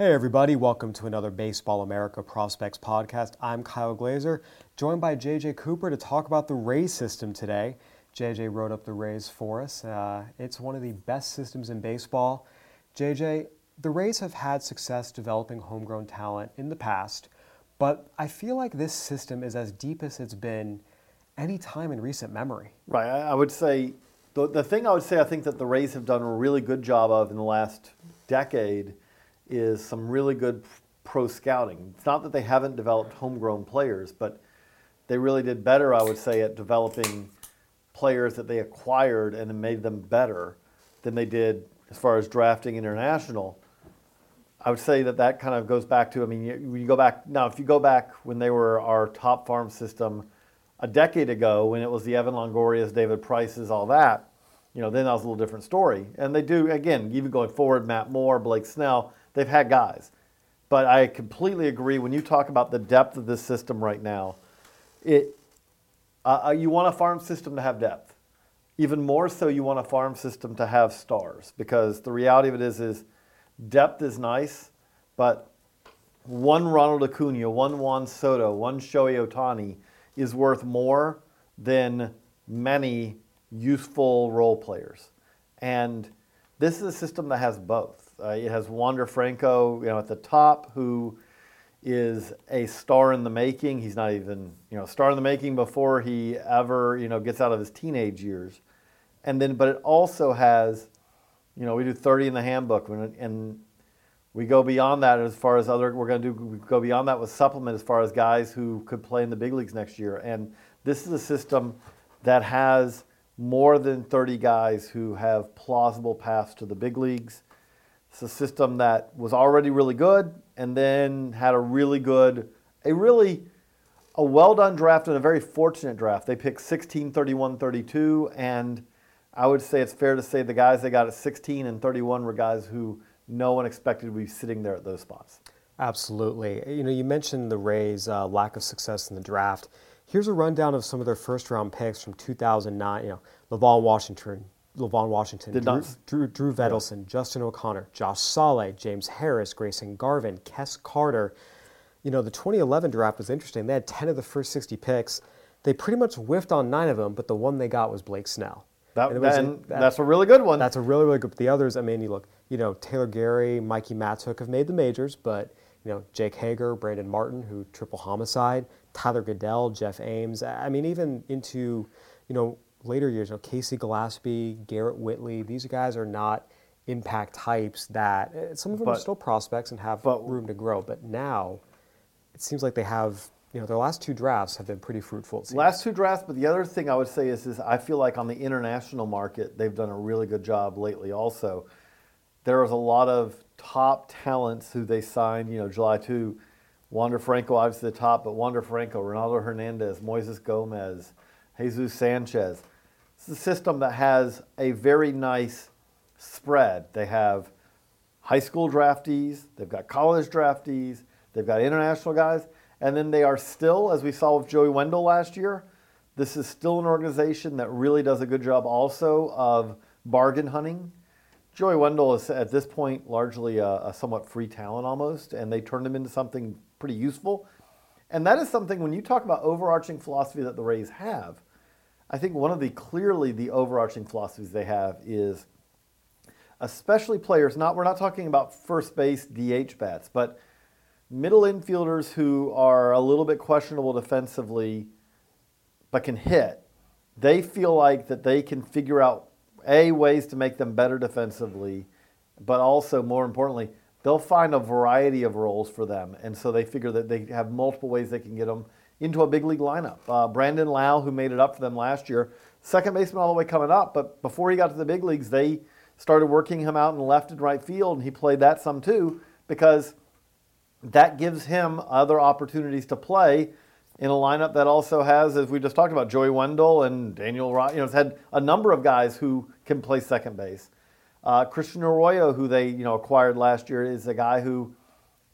Hey, everybody, welcome to another Baseball America Prospects podcast. I'm Kyle Glaser, joined by JJ Cooper to talk about the Rays system today. JJ wrote up the Rays for us. Uh, it's one of the best systems in baseball. JJ, the Rays have had success developing homegrown talent in the past, but I feel like this system is as deep as it's been any time in recent memory. Right. I, would say the, the thing I would say I think that the Rays have done a really good job of in the last decade is some really good pro scouting. It's not that they haven't developed homegrown players, but they really did better, I would say, at developing players that they acquired and made them better than they did as far as drafting international. I would say that that kind of goes back to, I mean, you, you go back, now if you go back when they were our top farm system a decade ago, when it was the Evan Longorias, David Prices, all that, you know, then that was a little different story. And they do, again, even going forward, Matt Moore, Blake Snell, they've had guys. But I completely agree when you talk about the depth of this system right now. It, uh, you want a farm system to have depth. Even more so, you want a farm system to have stars because the reality of it is, is depth is nice, but one Ronald Acuna, one Juan Soto, one Shohei Ohtani is worth more than many useful role players. And this is a system that has both. Uh, it has Wander Franco, you know, at the top, who is a star in the making. He's not even, you know, star in the making before he ever, you know, gets out of his teenage years. And then, but it also has, you know, we do 30 in the handbook, and we go beyond that as far as other. We're going to do we go beyond that with supplement as far as guys who could play in the big leagues next year. And this is a system that has more than 30 guys who have plausible paths to the big leagues. It's a system that was already really good and then had a really good, a really a well done draft and a very fortunate draft. They picked 16, 31, 32, and I would say it's fair to say the guys they got at 16 and 31 were guys who no one expected to be sitting there at those spots. Absolutely. You know, you mentioned the Rays' uh, lack of success in the draft. Here's a rundown of some of their first round picks from 2009. You know, Levon Washington, Levon Washington, Did Drew, not- Drew, Drew Vettleson, Justin O'Connor, Josh Sale, James Harris, Grayson Garvin, Kes Carter. You know, the 2011 draft was interesting. They had 10 of the first 60 picks. They pretty much whiffed on nine of them, but the one they got was Blake Snell. That, And was and that- that's a really good one. That's a really, really good. The others, I mean, you look, you know, Taylor Guerrieri, Mikie Mahtook have made the majors, but, you know, Jake Hager, Brandon Martin, who triple homicide, Tyler Goeddel, Jeff Ames. I mean, even into, you know, later years, you know, Casey Gillespie, Garrett Whitley, these guys are not impact types that, eh, some of them are still prospects and have but- room to grow, but now it seems like they have you know, their last two drafts have been pretty fruitful. Last two drafts, but the other thing I would say is, is I feel like on the international market, they've done a really good job lately also. There is a lot of top talents who they signed, you know, July 2. Wander Franco, obviously the top, but Wander Franco, Ronaldo Hernandez, Moises Gomez, Jesus Sanchez. It's a system that has a very nice spread. They have high school draftees, they've got college draftees, they've got international guys and then they are still, as we saw with Joey Wendle last year, this is still an organization that really does a good job also of bargain hunting. Joey Wendle is at this point largely a, a, somewhat free talent almost, and they turned him into something pretty useful. And that is something when you talk about overarching philosophy that the Rays have, I think one of the clearly the overarching philosophies they have is especially players, not we're not talking about first base DH bats, but middle infielders who are a little bit questionable defensively but can hit, they feel like that they can figure out a ways to make them better defensively, but also more importantly, they'll find a variety of roles for them, and so they figure that they have multiple ways they can get them into a big league lineup. Uh, Brandon Lowe, who made it up for them last year, second baseman all the way coming up, but before he got to the big leagues, they started working him out in left and right field, and he played that some too because that gives him other opportunities to play in a lineup that also has, as we just talked about, Joey Wendle and Daniel Rod. You know, it's had a number of guys who can play second base. Uh, Christian Arroyo, who they you know acquired last year, is a guy who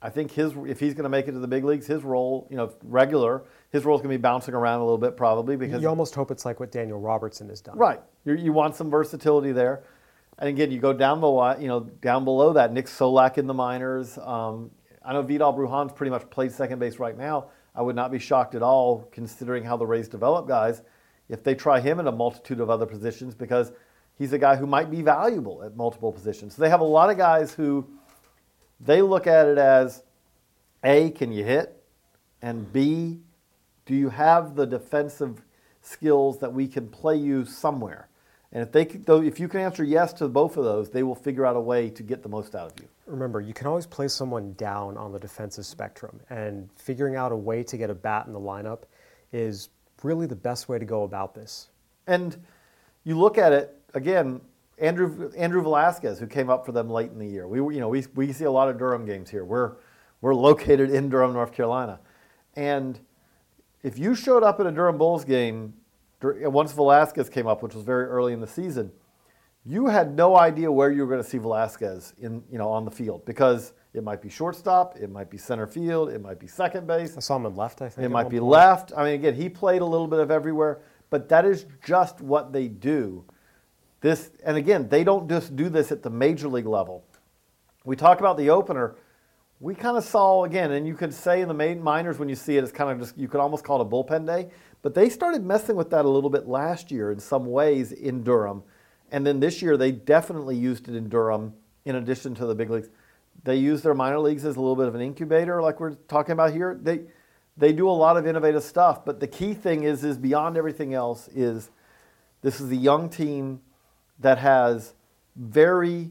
I think his if he's going to make it to the big leagues, his role, you know, regular, his role is going to be bouncing around a little bit probably because you almost hope it's like what Daniel Robertson has done. Right, you you want some versatility there. And again, you go down the you know down below that, Nick Solak in the minors. Um, I know Vidal Brujan's pretty much played second base right now. I would not be shocked at all, considering how the Rays develop guys, if they try him in a multitude of other positions because he's a guy who might be valuable at multiple positions. So they have a lot of guys who they look at it as A, can you hit? And B, do you have the defensive skills that we can play you somewhere? And if they though, if you can answer yes to both of those, they will figure out a way to get the most out of you. Remember, you can always play someone down on the defensive spectrum, and figuring out a way to get a bat in the lineup is really the best way to go about this. And you look at it again. Andrew Andrew Velazquez, who came up for them late in the year. We you know we we see a lot of Durham games here. We're we're located in Durham, North Carolina, and if you showed up at a Durham Bulls game once Velazquez came up, which was very early in the season, you had no idea where you were going to see Velazquez in, you know, on the field because it might be shortstop, it might be center field, it might be second base. I saw him in left, I think. It might be point. left. I mean, again, he played a little bit of everywhere, but that is just what they do. This, and again, they don't just do this at the major league level. We talk about the opener. We kind of saw again, and you could say in the main minors when you see it, it's kind of just you could almost call it a bullpen day. But they started messing with that a little bit last year in some ways in Durham. And then this year, they definitely used it in Durham in addition to the big leagues. They use their minor leagues as a little bit of an incubator, like we're talking about here. They, they do a lot of innovative stuff, but the key thing is, is beyond everything else, is this is a young team that has very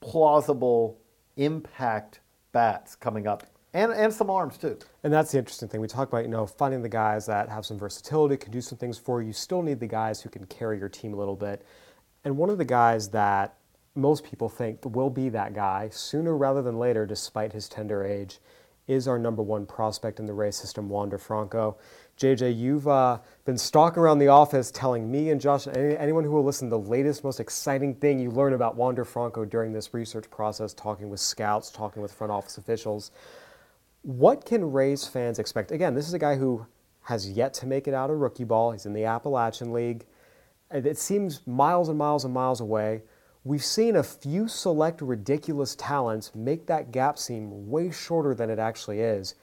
plausible impact bats coming up and, and some arms too. And that's the interesting thing. We talk about, you know, finding the guys that have some versatility, can do some things for you. You still need the guys who can carry your team a little bit. And one of the guys that most people think will be that guy sooner rather than later, despite his tender age, is our number one prospect in the Rays system, Wander Franco. JJ, you've uh, been stalking around the office telling me and Josh, any, anyone who will listen, the latest, most exciting thing you learn about Wander Franco during this research process, talking with scouts, talking with front office officials. What can Rays fans expect? Again, this is a guy who has yet to make it out of rookie ball. He's in the Appalachian League. It seems miles and miles and miles away. We've seen a few select ridiculous talents make that gap seem way shorter than it actually is.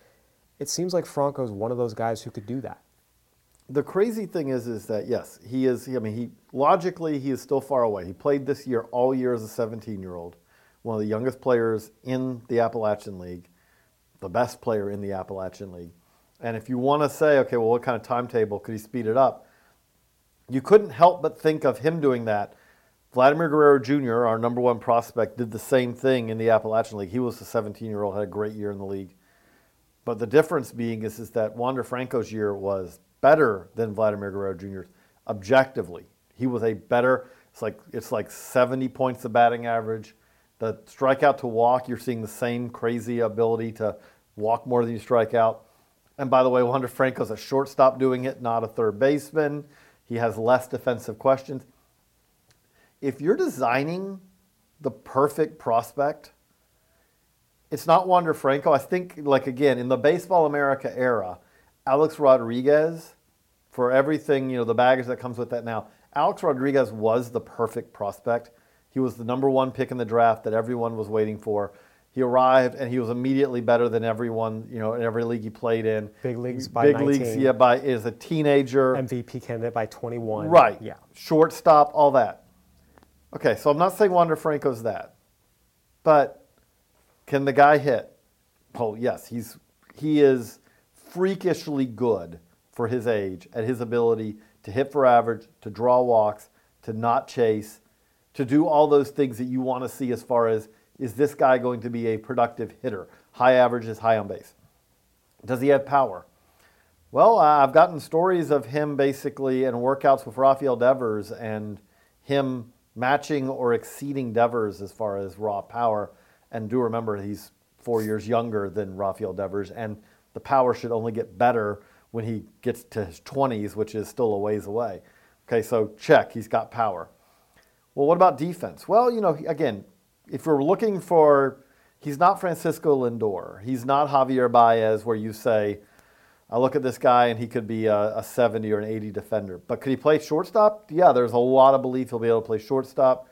It seems like Franco's one of those guys who could do that. The crazy thing is, is that yes, he is. I mean, he logically he is still far away. He played this year all year as a 17-year-old, one of the youngest players in the Appalachian League the best player in the Appalachian League. And if you want to say, okay, well, what kind of timetable could he speed it up? You couldn't help but think of him doing that. Vladimir Guerrero Jr., our number one prospect, did the same thing in the Appalachian League. He was a 17 year old, had a great year in the league. But the difference being is, is that Wander Franco's year was better than Vladimir Guerrero Jr.'s objectively. He was a better. It's like it's like 70 points of batting average. The strikeout to walk, you're seeing the same crazy ability to walk more than you strike out. And by the way, Wander Franco's a shortstop doing it, not a third baseman. He has less defensive questions. If you're designing the perfect prospect, it's not Wander Franco. I think, like again, in the Baseball America era, Alex Rodriguez, for everything, you know, the baggage that comes with that now, Alex Rodriguez was the perfect prospect. He was the number one pick in the draft that everyone was waiting for. He arrived and he was immediately better than everyone, you know, in every league he played in. Big leagues by Big 19. leagues, yeah, by is a teenager. MVP candidate by 21. Right. Yeah. Shortstop, all that. Okay, so I'm not saying Wander Franco's that, but can the guy hit? Oh yes, he's he is freakishly good for his age at his ability to hit for average, to draw walks, to not chase, to do all those things that you want to see as far as is this guy going to be a productive hitter? High average is high on base. Does he have power? Well, I've gotten stories of him basically in workouts with Rafael Devers and him matching or exceeding Devers as far as raw power. And do remember, he's four years younger than Rafael Devers, and the power should only get better when he gets to his 20s, which is still a ways away. Okay, so check, he's got power. Well, what about defense? Well, you know, again, if we're looking for, he's not Francisco Lindor. He's not Javier Baez, where you say, I look at this guy and he could be a, a 70 or an 80 defender. But could he play shortstop? Yeah, there's a lot of belief he'll be able to play shortstop.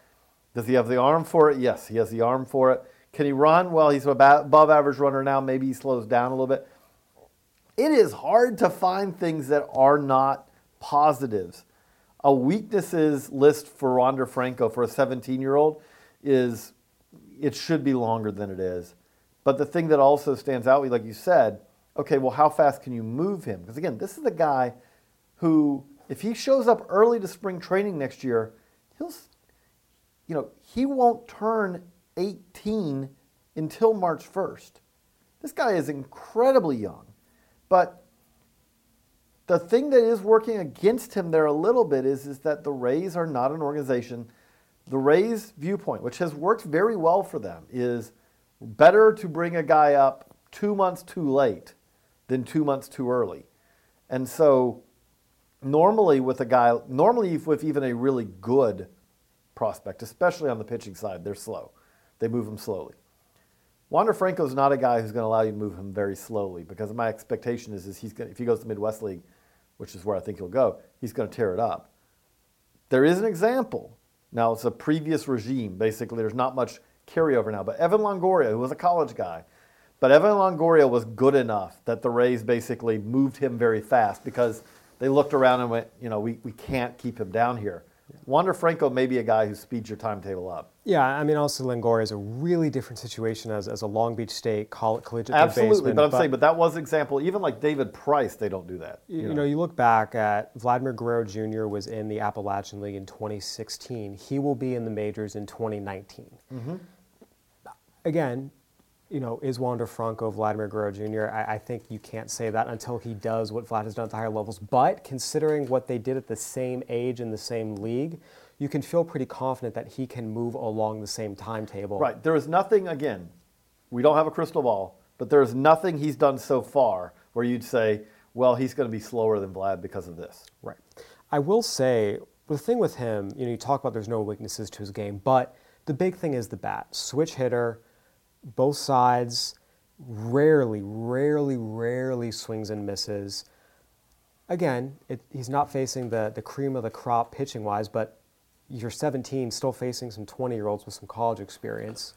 Does he have the arm for it? Yes, he has the arm for it. Can he run? Well, he's above average runner now. Maybe he slows down a little bit. It is hard to find things that are not positives. A weaknesses list for Wander Franco for a 17 year old is it should be longer than it is. But the thing that also stands out, like you said, okay, well, how fast can you move him? Because again, this is the guy who, if he shows up early to spring training next year, he'll, you know, he won't turn 18 until March 1st. This guy is incredibly young. But the thing that is working against him there a little bit is, is that the Rays are not an organization. The Rays' viewpoint, which has worked very well for them, is better to bring a guy up two months too late than two months too early. And so, normally with a guy, normally with even a really good prospect, especially on the pitching side, they're slow. They move him slowly. Wander Franco is not a guy who's going to allow you to move him very slowly because my expectation is, is he's going if he goes to Midwest League, which is where I think he'll go, he's going to tear it up. There is an example. Now it's a previous regime. Basically, there's not much carryover now. But Evan Longoria, who was a college guy, but Evan Longoria was good enough that the Rays basically moved him very fast because they looked around and went, you know, we, we can't keep him down here. Wander Franco may be a guy who speeds your timetable up. Yeah, I mean, also Longoria is a really different situation as, as a Long Beach State college, collegiate Absolutely, but I'm saying, but that was an example. Even like David Price, they don't do that. You, know. you look back at Vladimir Guerrero Jr. was in the Appalachian League in 2016. He will be in the majors in 2019. Mm-hmm. Again, you know, is Wander Franco Vladimir Guerrero Jr.? I, I, think you can't say that until he does what Vlad has done at the higher levels. But considering what they did at the same age in the same league, you can feel pretty confident that he can move along the same timetable. Right. There is nothing, again, we don't have a crystal ball, but there is nothing he's done so far where you'd say, well, he's going to be slower than Vlad because of this. Right. I will say, the thing with him, you know, you talk about there's no weaknesses to his game, but the big thing is the bat. Switch hitter, both sides, rarely, rarely, rarely swings and misses. Again, it, he's not facing the, the cream of the crop pitching wise, but you're 17, still facing some 20 year olds with some college experience.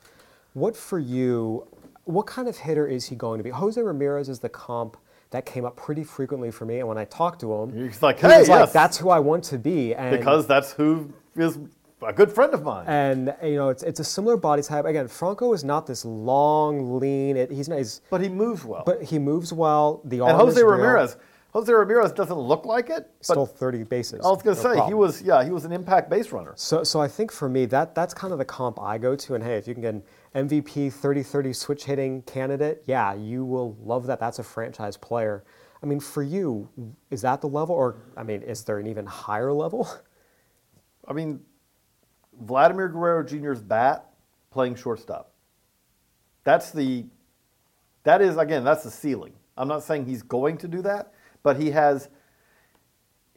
What for you, what kind of hitter is he going to be? Jose Ramirez is the comp that came up pretty frequently for me. And when I talked to him, he's like, he hey, was yes. like, that's who I want to be. And because that's who is a good friend of mine. And you know, it's it's a similar body type. Again, Franco is not this long, lean. It, he's not. He's, but he moves well. But he moves well. The arm and Jose Ramirez. Jose Ramirez doesn't look like it. Stole 30 bases. I was going No to say he was yeah he was an impact base runner. So, so I think for me, that that's kind of the comp I go to. And hey, if you can get an MVP 30-30 switch hitting candidate, yeah, you will love that. That's a franchise player. I mean, for you, is that the level, or I mean, is there an even higher level? I mean, Vladimir Guerrero Jr.'s bat playing shortstop. That's the, that is again that's the ceiling. I'm not saying he's going to do that, but he has.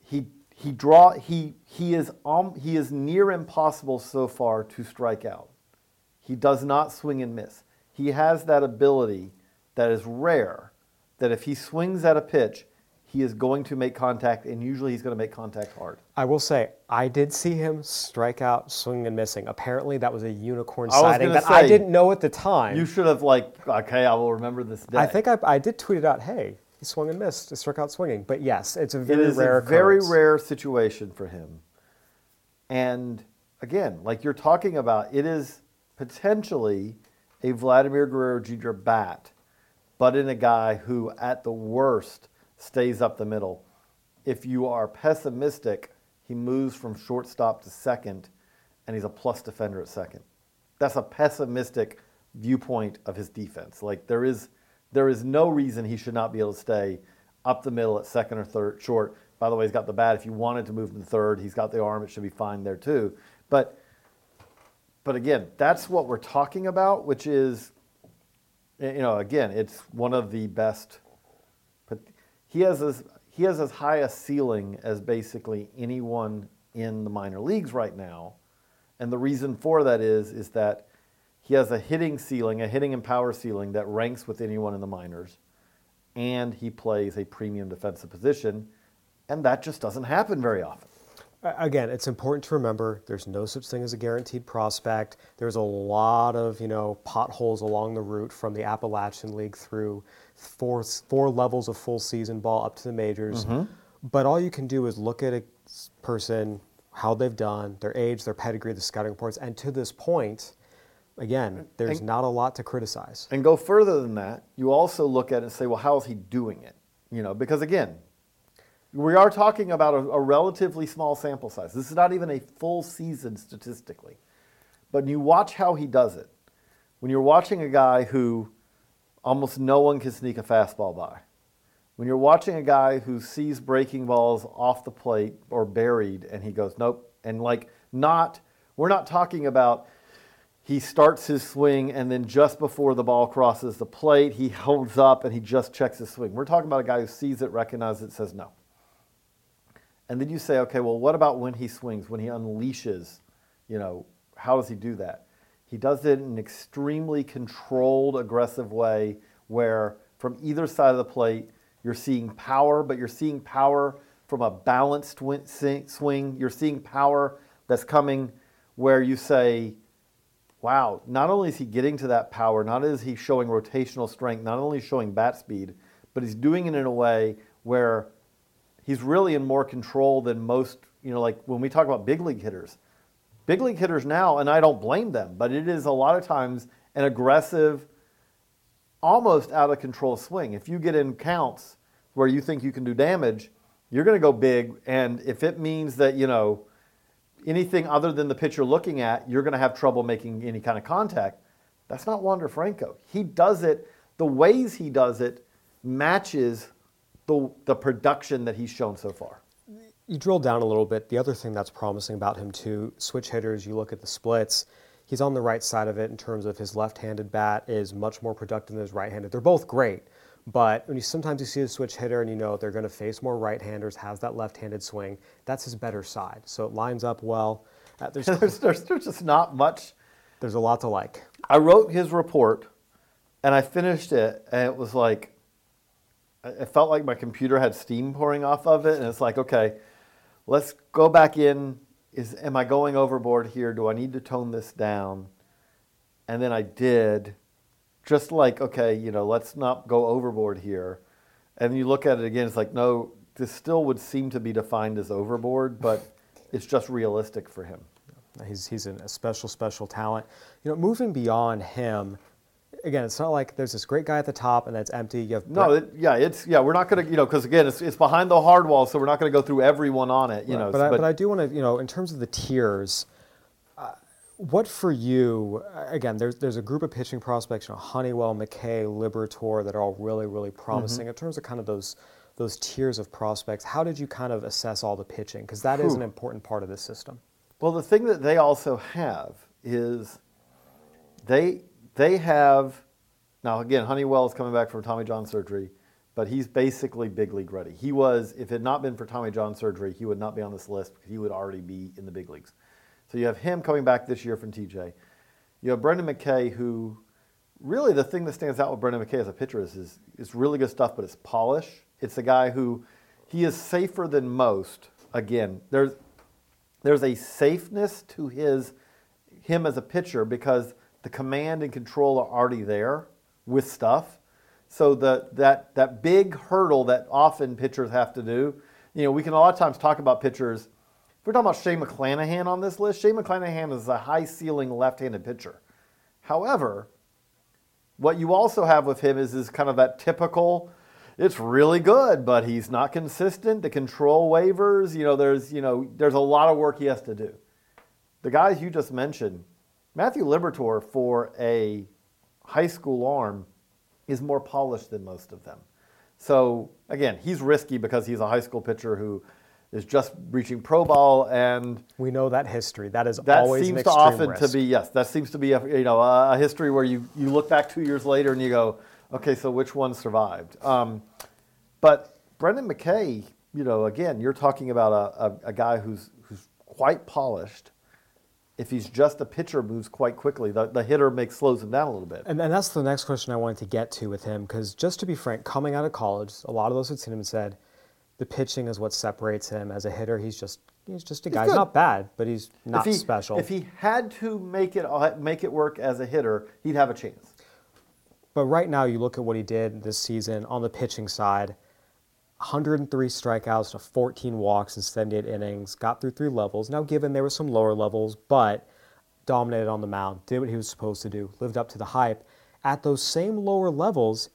He he draw he he is um, he is near impossible so far to strike out. He does not swing and miss. He has that ability that is rare. That if he swings at a pitch, he is going to make contact, and usually he's going to make contact hard. I will say, I did see him strike out, swinging and missing. Apparently, that was a unicorn I was sighting gonna that I say, didn't know at the time. You should have like, okay, I will remember this day. I think I, I did tweet it out. Hey, he swung and missed. He struck out swinging. But yes, it's a it very is rare. a very occurrence. rare situation for him. And again, like you're talking about, it is potentially a Vladimir Guerrero Jr. bat, but in a guy who, at the worst, stays up the middle. If you are pessimistic, he moves from shortstop to second, and he's a plus defender at second. That's a pessimistic viewpoint of his defense. Like there is, there is no reason he should not be able to stay up the middle at second or third short. By the way, he's got the bat. If you wanted to move him to third, he's got the arm. It should be fine there too. But, but again, that's what we're talking about, which is, you know, again, it's one of the best. He has as he has as high a ceiling as basically anyone in the minor leagues right now, and the reason for that is is that he has a hitting ceiling, a hitting and power ceiling that ranks with anyone in the minors, and he plays a premium defensive position, and that just doesn't happen very often. Again, it's important to remember there's no such thing as a guaranteed prospect. There's a lot of you know potholes along the route from the Appalachian League through four four levels of full season ball up to the majors. Mm-hmm. But all you can do is look at a person, how they've done, their age, their pedigree, the scouting reports, and to this point, again, there's not a lot to criticize. And go further than that, you also look at it and say, well, how is he doing it? You know, because again, we are talking about a, a relatively small sample size. This is not even a full season statistically. But you watch how he does it, when you're watching a guy who almost no one can sneak a fastball by, when you're watching a guy who sees breaking balls off the plate or buried and he goes, nope, and like not, we're not talking about he starts his swing and then just before the ball crosses the plate, he holds up and he just checks his swing. We're talking about a guy who sees it, recognizes it, says no. And then you say, okay, well, what about when he swings, when he unleashes? You know, how does he do that? He does it in an extremely controlled, aggressive way where from either side of the plate, you're seeing power, but you're seeing power from a balanced swing. You're seeing power that's coming where you say, wow, not only is he getting to that power, not only is he showing rotational strength, not only showing bat speed, but he's doing it in a way where he's really in more control than most, you know, like when we talk about big league hitters. Big league hitters now, and I don't blame them, but it is a lot of times an aggressive, almost out of control swing. If you get in counts where you think you can do damage, you're going to go big, and if it means that, you know, anything other than the pitch you're looking at, you're going to have trouble making any kind of contact. That's not Wander Franco. He does it, the ways he does it matches the, the production that he's shown so far. you drill down a little bit, the other thing that's promising about him too, switch hitters, you look at the splits, he's on the right side of it in terms of his left-handed bat is much more productive than his right-handed. They're both great, but when you sometimes you see a switch hitter and you know they're going to face more right-handers, has that left-handed swing, that's his better side. So it lines up well. Uh, there's There's, there's, there's just not much. there's a lot to like. I wrote his report and I finished it, and it was like, it felt like my computer had steam pouring off of it. And it's like, okay, let's go back in. Is, am I going overboard here? Do I need to tone this down? And then I did, just like, okay, you know, let's not go overboard here. And you look at it again, it's like, no, this still would seem to be defined as overboard, but it's just realistic for him. He's, he's a special, special talent. You know, moving beyond him, again, it's not like there's this great guy at the top and that's empty. You have No, it, yeah, it's yeah. We're not going to, you know, because again, it's, it's behind the hard wall, so we're not going to go through everyone on it, you know. but, I, but I do want to, you know, in terms of the tiers, uh, what for you? Again, there's there's a group of pitching prospects, you know, Honeywell, McKay, Liberatore, that are all really really promising. Mm-hmm. In terms of kind of those those tiers of prospects, how did you kind of assess all the pitching? Because that is an important part of this system. Well, the thing that they also have is they they have now again Honeywell is coming back from Tommy John surgery, but he's basically big league ready. He was if it had not been for Tommy John surgery, he would not be on this list because he would already be in the big leagues. So you have him coming back this year from TJ. You have Brendan McKay who really the thing that stands out with Brendan McKay as a pitcher is is, is really good stuff, but it's polish. It's a guy who he is safer than most. Again, there's there's a safeness to his him as a pitcher because the command and control are already there with stuff. So the that that big hurdle that often pitchers have to do, you know, we can a lot of times talk about pitchers. If we're talking about Shane McClanahan on this list, Shane McClanahan is a high ceiling left-handed pitcher. However, what you also have with him is is kind of that typical it's really good, but he's not consistent. The control waivers, you know, there's you know, there's a lot of work he has to do. The guys you just mentioned, Matthew Liberatore for a high school arm is more polished than most of them. So again, he's risky because he's a high school pitcher who is just reaching pro ball and We know that history. That is that always seems to often risk. to be yes that seems to be a, you know a, a history where you you look back two years later and you go okay so which one survived um, but brendan mckay you know again you're talking about a, a, a guy who's who's quite polished if he's just a pitcher moves quite quickly the, the hitter makes slows him down a little bit And, and that's the next question I wanted to get to with him, because just to be frank, coming out of college, a lot of those had seen him said, the pitching is what separates him as a hitter. He's just he's just a guy. He's not bad, but he's not if he, special. if he had to make it uh, make it work as a hitter he'd have a chance But right now, you look at what he did this season on the pitching side 103 strikeouts to 14 walks in 78 innings, got through three levels. Now, given there were some lower levels, but dominated on the mound, did what he was supposed to do, lived up to the hype. At those same lower levels,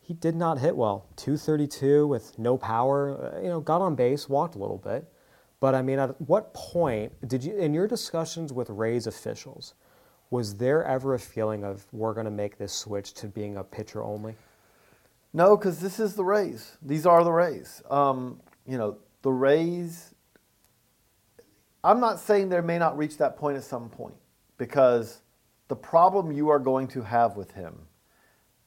he did not hit well. 232 with no power, uh, you know, got on base, walked a little bit. But I mean, at what point did you, in your discussions with Rays officials, was there ever a feeling of we're going to make this switch to being a pitcher only? No, because this is the Rays. These are the Rays. Um, you know, the Rays. I'm not saying they may not reach that point at some point because the problem you are going to have with him.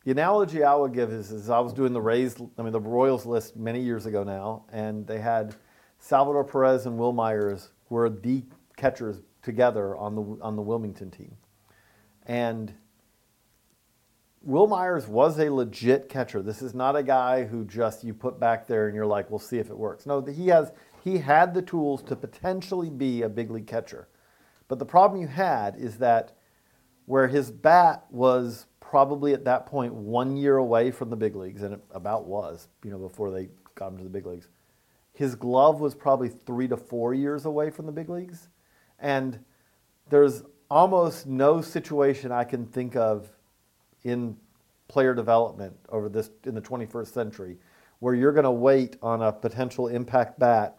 The analogy I would give is, is I was doing the Rays, I mean the Royals list many years ago now, and they had Salvador Perez and Wil Myers were the catchers together on the on the Wilmington team, and Wil Myers was a legit catcher. This is not a guy who just you put back there and you're like, we'll see if it works. No, he has he had the tools to potentially be a big league catcher. But the problem you had is that where his bat was probably at that point one year away from the big leagues, and it about was, you know, before they got him to the big leagues. His glove was probably three to four years away from the big leagues. And there's almost no situation I can think of in player development over this in the 21st century where you're going to wait on a potential impact bat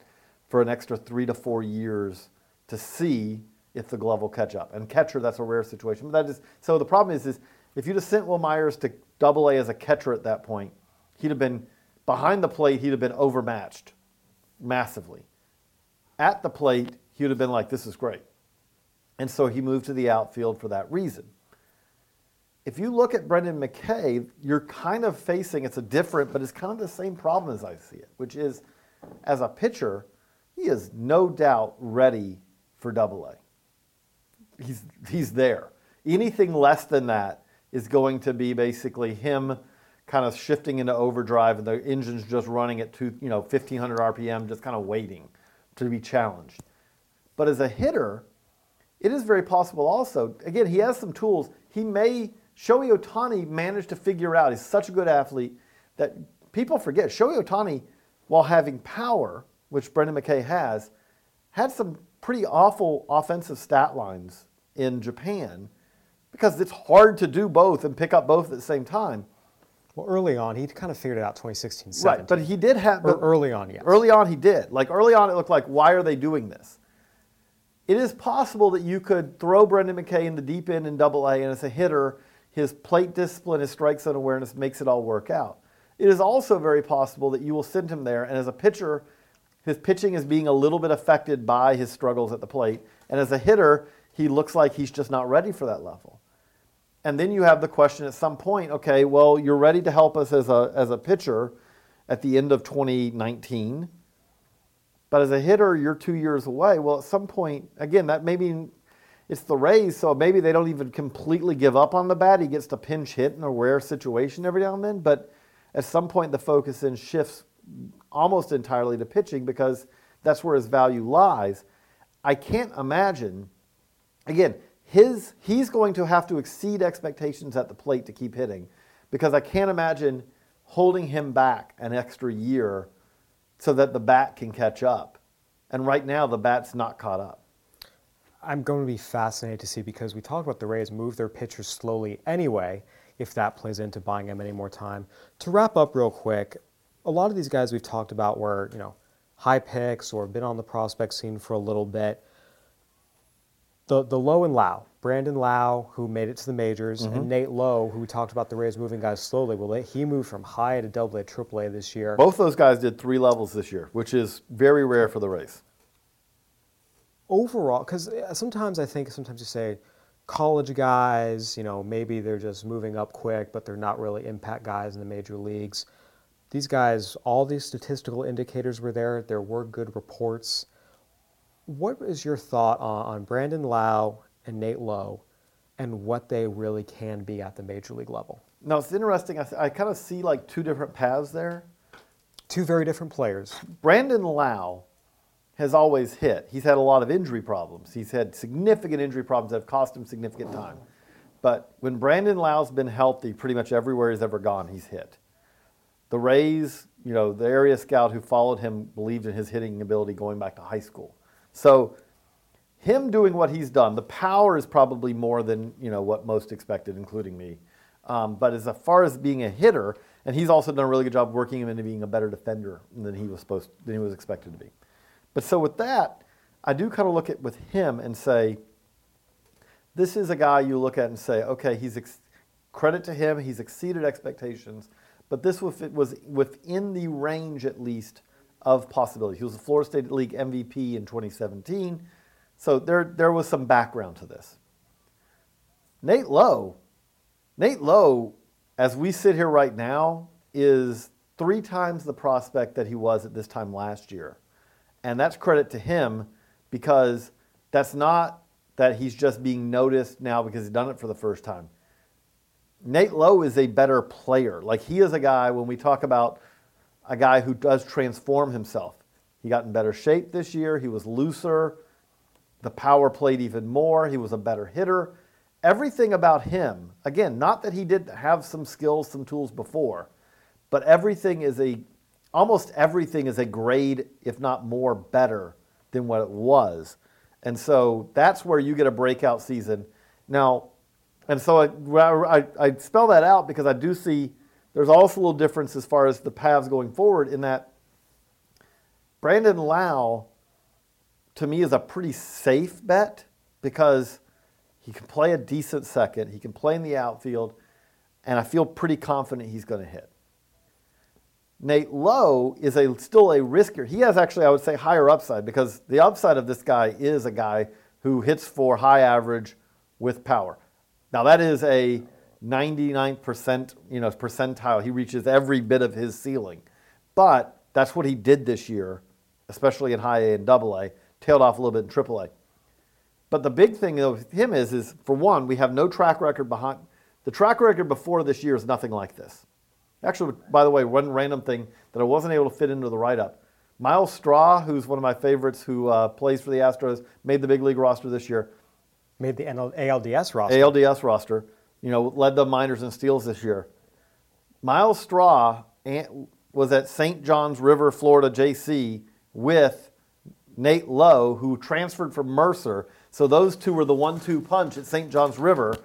for an extra three to four years to see if the glove will catch up. And catcher, that's a rare situation. But that is so. The problem is, is if you just sent Wil Myers to Double A as a catcher at that point, he'd have been behind the plate. He'd have been overmatched massively. At the plate, he would have been like, "This is great," and so he moved to the outfield for that reason if you look at Brendan McKay, you're kind of facing it's a different, but it's kind of the same problem as I see it, which is as a pitcher, he is no doubt ready for double A. He's he's there. Anything less than that is going to be basically him kind of shifting into overdrive and the engine's just running at two, you know, 1500 RPM, just kind of waiting to be challenged. But as a hitter, it is very possible also. Again, he has some tools. He may Shohei Ohtani managed to figure out. He's such a good athlete that people forget. Shohei Ohtani, while having power, which Brendan McKay has, had some pretty awful offensive stat lines in Japan because it's hard to do both and pick up both at the same time. Well, early on, he kind of figured it out 2016, 17. Right, but he did have. Early on, yes. Early on, he did. Like early on, it looked like, why are they doing this? It is possible that you could throw Brendan McKay in the deep end in Double A, and as a hitter, his plate discipline, his strike zone awareness makes it all work out. It is also very possible that you will send him there, and as a pitcher, his pitching is being a little bit affected by his struggles at the plate, and as a hitter, he looks like he's just not ready for that level. And then you have the question at some point, okay, well, you're ready to help us as a, as a pitcher at the end of 2019. But as a hitter, you're two years away. Well, at some point, again, that maybe it's the Rays, so maybe they don't even completely give up on the bat. He gets to pinch hit in a rare situation every now and then. But at some point, the focus then shifts almost entirely to pitching because that's where his value lies. I can't imagine, again, his, he's going to have to exceed expectations at the plate to keep hitting because I can't imagine holding him back an extra year so that the bat can catch up. And right now, the bat's not caught up. I'm going to be fascinated to see because we talked about the Rays move their pitchers slowly anyway, if that plays into buying them any more time. To wrap up real quick, a lot of these guys we've talked about were, you know, high picks or been on the prospect scene for a little bit the the Lowe and Lowe, Brandon Lowe, who made it to the majors, Mm-hmm. and Nate Lowe, who we talked about the Rays moving guys slowly. Well, he moved from high to double A, triple A this year. Both those guys did three levels this year, which is very rare for the race. Overall, because uh, sometimes I think sometimes you say college guys, you know, maybe they're just moving up quick, but they're not really impact guys in the major leagues. These guys, all these statistical indicators were there. There were good reports. What is your thought on, on Brandon Lowe and Nate Lowe and what they really can be at the major league level? Now, it's interesting. I, I kind of see like two different paths there. Two very different players. Brandon Lau has always hit. He's had a lot of injury problems. He's had significant injury problems that have cost him significant time. But when Brandon Lowe's been healthy, pretty much everywhere he's ever gone, he's hit. The Rays, you know, the area scout who followed him believed in his hitting ability going back to high school. So him doing what he's done, the power is probably more than you know what most expected, including me. Um, but as far as being a hitter, and he's also done a really good job working him into being a better defender than he was supposed than he was expected to be. But so with that, I do kind of look at with him and say, this is a guy you look at and say, okay, he's ex- credit to him, he's exceeded expectations, but this was, was within the range at least of possibilities. He was the Florida State League MVP in 2017, so there there was some background to this. Nate Lowe, Nate Lowe, as we sit here right now, is three times the prospect that he was at this time last year. And that's credit to him because that's not that he's just being noticed now because he's done it for the first time. Nate Lowe is a better player. Like he is a guy, when we talk about a guy who does transform himself, he got in better shape this year, he was looser, the power played even more, he was a better hitter. Everything about him, again, not that he didn't have some skills, some tools before, but everything is a almost everything is a grade, if not more, better than what it was. And so that's where you get a breakout season. Now, and so I, I, I spell that out because I do see there's also a little difference as far as the paths going forward in that Brandon Lowe, to me, is a pretty safe bet because he can play a decent second, he can play in the outfield, and I feel pretty confident he's going to hit. Nate Lowe is a, still a riskier. He has actually, I would say, higher upside because the upside of this guy is a guy who hits for high average with power. Now that is a 99% you know, percentile. He reaches every bit of his ceiling. But that's what he did this year, especially in high A and double A, tailed off a little bit in triple A. But the big thing with him is, is for one, we have no track record behind. The track record before this year is nothing like this. Actually, by the way, one random thing that I wasn't able to fit into the write-up. Myles Straw, who's one of my favorites, who uh, plays for the Astros, made the big league roster this year. Made the NL- ALDS roster. ALDS roster. You know, led the minors in steals this year. Myles Straw was at St. John's River, Florida, JC, with Nate Lowe, who transferred from Mercer. So those two were the one-two punch at St. John's River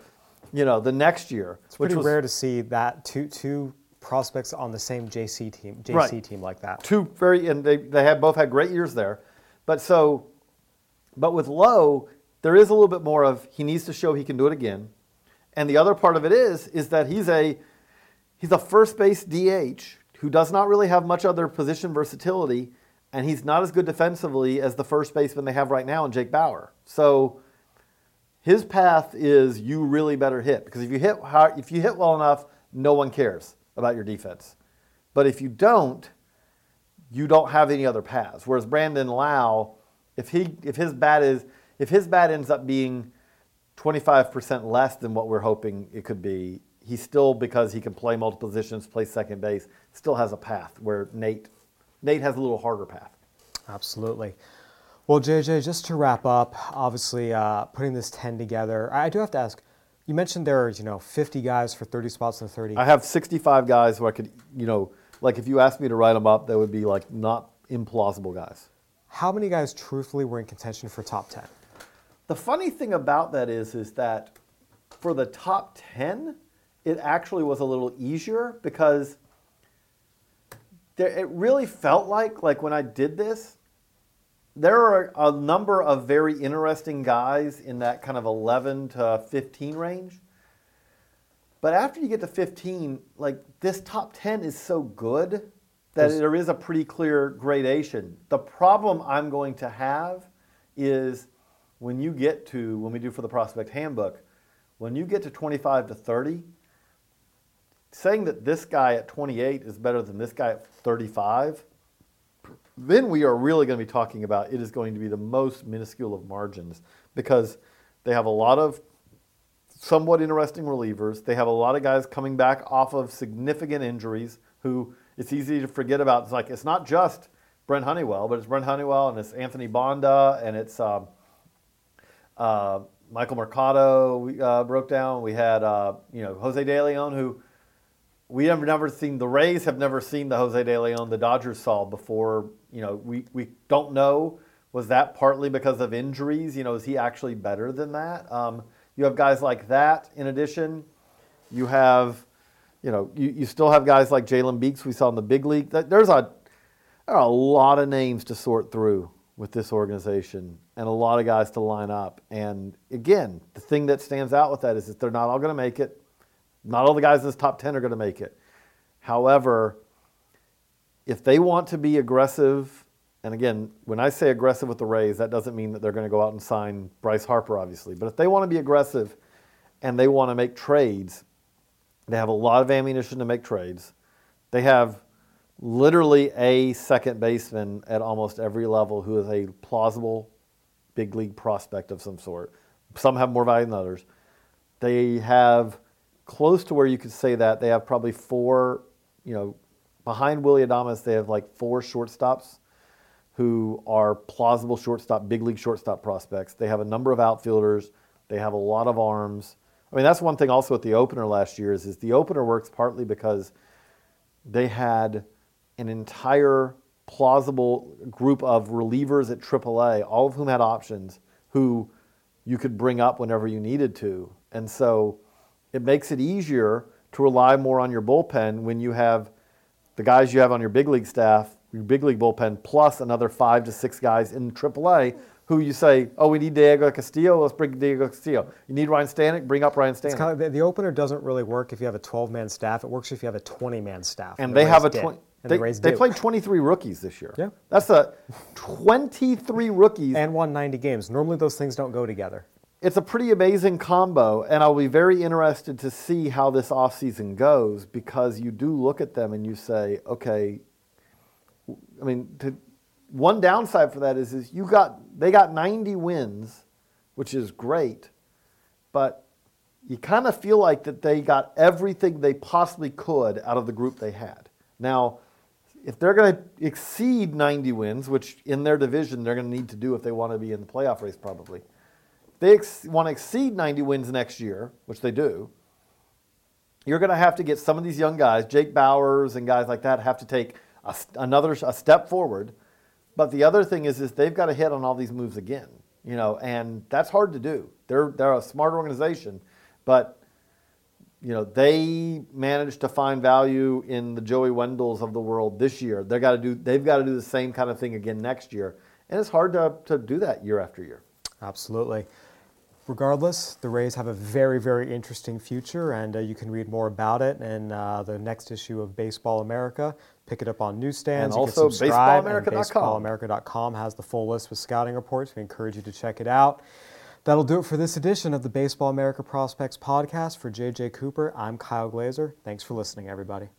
you know, the next year. It's pretty rare to see that two two prospects on the same JC team, JC Right. team like that. two very and they, they have both had great years there but so but with lowe there is a little bit more of he needs to show he can do it again and the other part of it is is that he's a he's a first base dh who does not really have much other position versatility and he's not as good defensively as the first baseman they have right now in jake bauer so his path is you really better hit because if you hit hard, if you hit well enough no one cares about your defense but if you don't you don't have any other paths. Whereas Brandon Lowe, if he if his bat is if his bat ends up being 25% less than what we're hoping it could be, he still because he can play multiple positions, play second base, still has a path where Nate Nate has a little harder path. Absolutely. Well, JJ, just to wrap up, obviously uh, putting this 10 together, I I do have to ask. You mentioned there are, you know, 50 guys for 30 spots in the 30. I have 65 guys who I could, you know, like if you asked me to write them up, that would be like not implausible guys. How many guys truthfully were in contention for top 10? The funny thing about that is, is that for the top 10, it actually was a little easier because there, it really felt like, like when I did this, there are a number of very interesting guys in that kind of 11 to 15 range. But after you get to 15, like this top 10 is so good that There's- there is a pretty clear gradation. The problem I'm going to have is when you get to, when we do for the prospect handbook, when you get to 25 to 30, saying that this guy at 28 is better than this guy at 35, then we are really going to be talking about it is going to be the most minuscule of margins because they have a lot of somewhat interesting relievers. They have a lot of guys coming back off of significant injuries who it's easy to forget about. It's like it's not just Brent Honeywell, but it's Brent Honeywell and it's Anthony Banda and it's um, uh, Michael Mercado we, uh, broke down. We had uh, you know Jose De Leon who we have never seen. The Rays have never seen the Jose De Leon the Dodgers saw before. You know we we don't know. Was that partly because of injuries? You know, is he actually better than that? Um, you have guys like that. In addition, you have, you know, you, you still have guys like Jalen Beeks we saw in the big league. There's a there are a lot of names to sort through with this organization and a lot of guys to line up. And again, the thing that stands out with that is that they're not all going to make it. Not all the guys in this top 10 are going to make it. However, if they want to be aggressive, and again, when I say aggressive with the Rays, that doesn't mean that they're going to go out and sign Bryce Harper, obviously. But if they want to be aggressive and they want to make trades, they have a lot of ammunition to make trades. They have literally a second baseman at almost every level who is a plausible big league prospect of some sort. Some have more value than others. They have close to where you could say that. They have probably four, you know, behind Willy Adames, they have like four shortstops who are plausible shortstop, big league shortstop prospects. They have a number of outfielders. They have a lot of arms. I mean, that's one thing also with the opener last year is, is the opener works partly because they had an entire plausible group of relievers at AAA, all of whom had options, who you could bring up whenever you needed to. And so it makes it easier to rely more on your bullpen when you have the guys you have on your big league staff, your big league bullpen, plus another five to six guys in AAA who you say, oh, we need Diego Castillo, let's bring Diego Castillo. You need Ryan Stanek, bring up Ryan Stanek. Kind of, the, the opener doesn't really work if you have a 12 man staff. It works if you have a 20 man staff. and the they have a Rays did. 20. And They, the they played 23 rookies this year. Yeah. That's a 23 rookies. and won 90 games. Normally those things don't go together. It's a pretty amazing combo, and I'll be very interested to see how this offseason goes because you do look at them and you say, okay, I mean, to, one downside for that is, is you got they got 90 wins, which is great, but you kind of feel like that they got everything they possibly could out of the group they had. Now, if they're going to exceed 90 wins, which in their division they're going to need to do if they want to be in the playoff race, probably they ex- want to exceed 90 wins next year, which they do, you're going to have to get some of these young guys, Jake Bauers and guys like that, have to take a, another a step forward. But the other thing is, is they've got to hit on all these moves again, you know, and that's hard to do. They're they're a smart organization, but you know, they managed to find value in the Joey Wendles of the world this year. They got to do. They've got to do the same kind of thing again next year, and it's hard to, to do that year after year. Absolutely. Regardless, the Rays have a very, very interesting future, and uh, you can read more about it in uh, the next issue of Baseball America. Pick it up on newsstands. And you also can subscribe, and baseballamerica.com. BaseballAmerica.com has the full list with scouting reports. We encourage you to check it out. That'll do it for this edition of the Baseball America Prospects podcast. For JJ Cooper, I'm Kyle Glaser. Thanks for listening, everybody.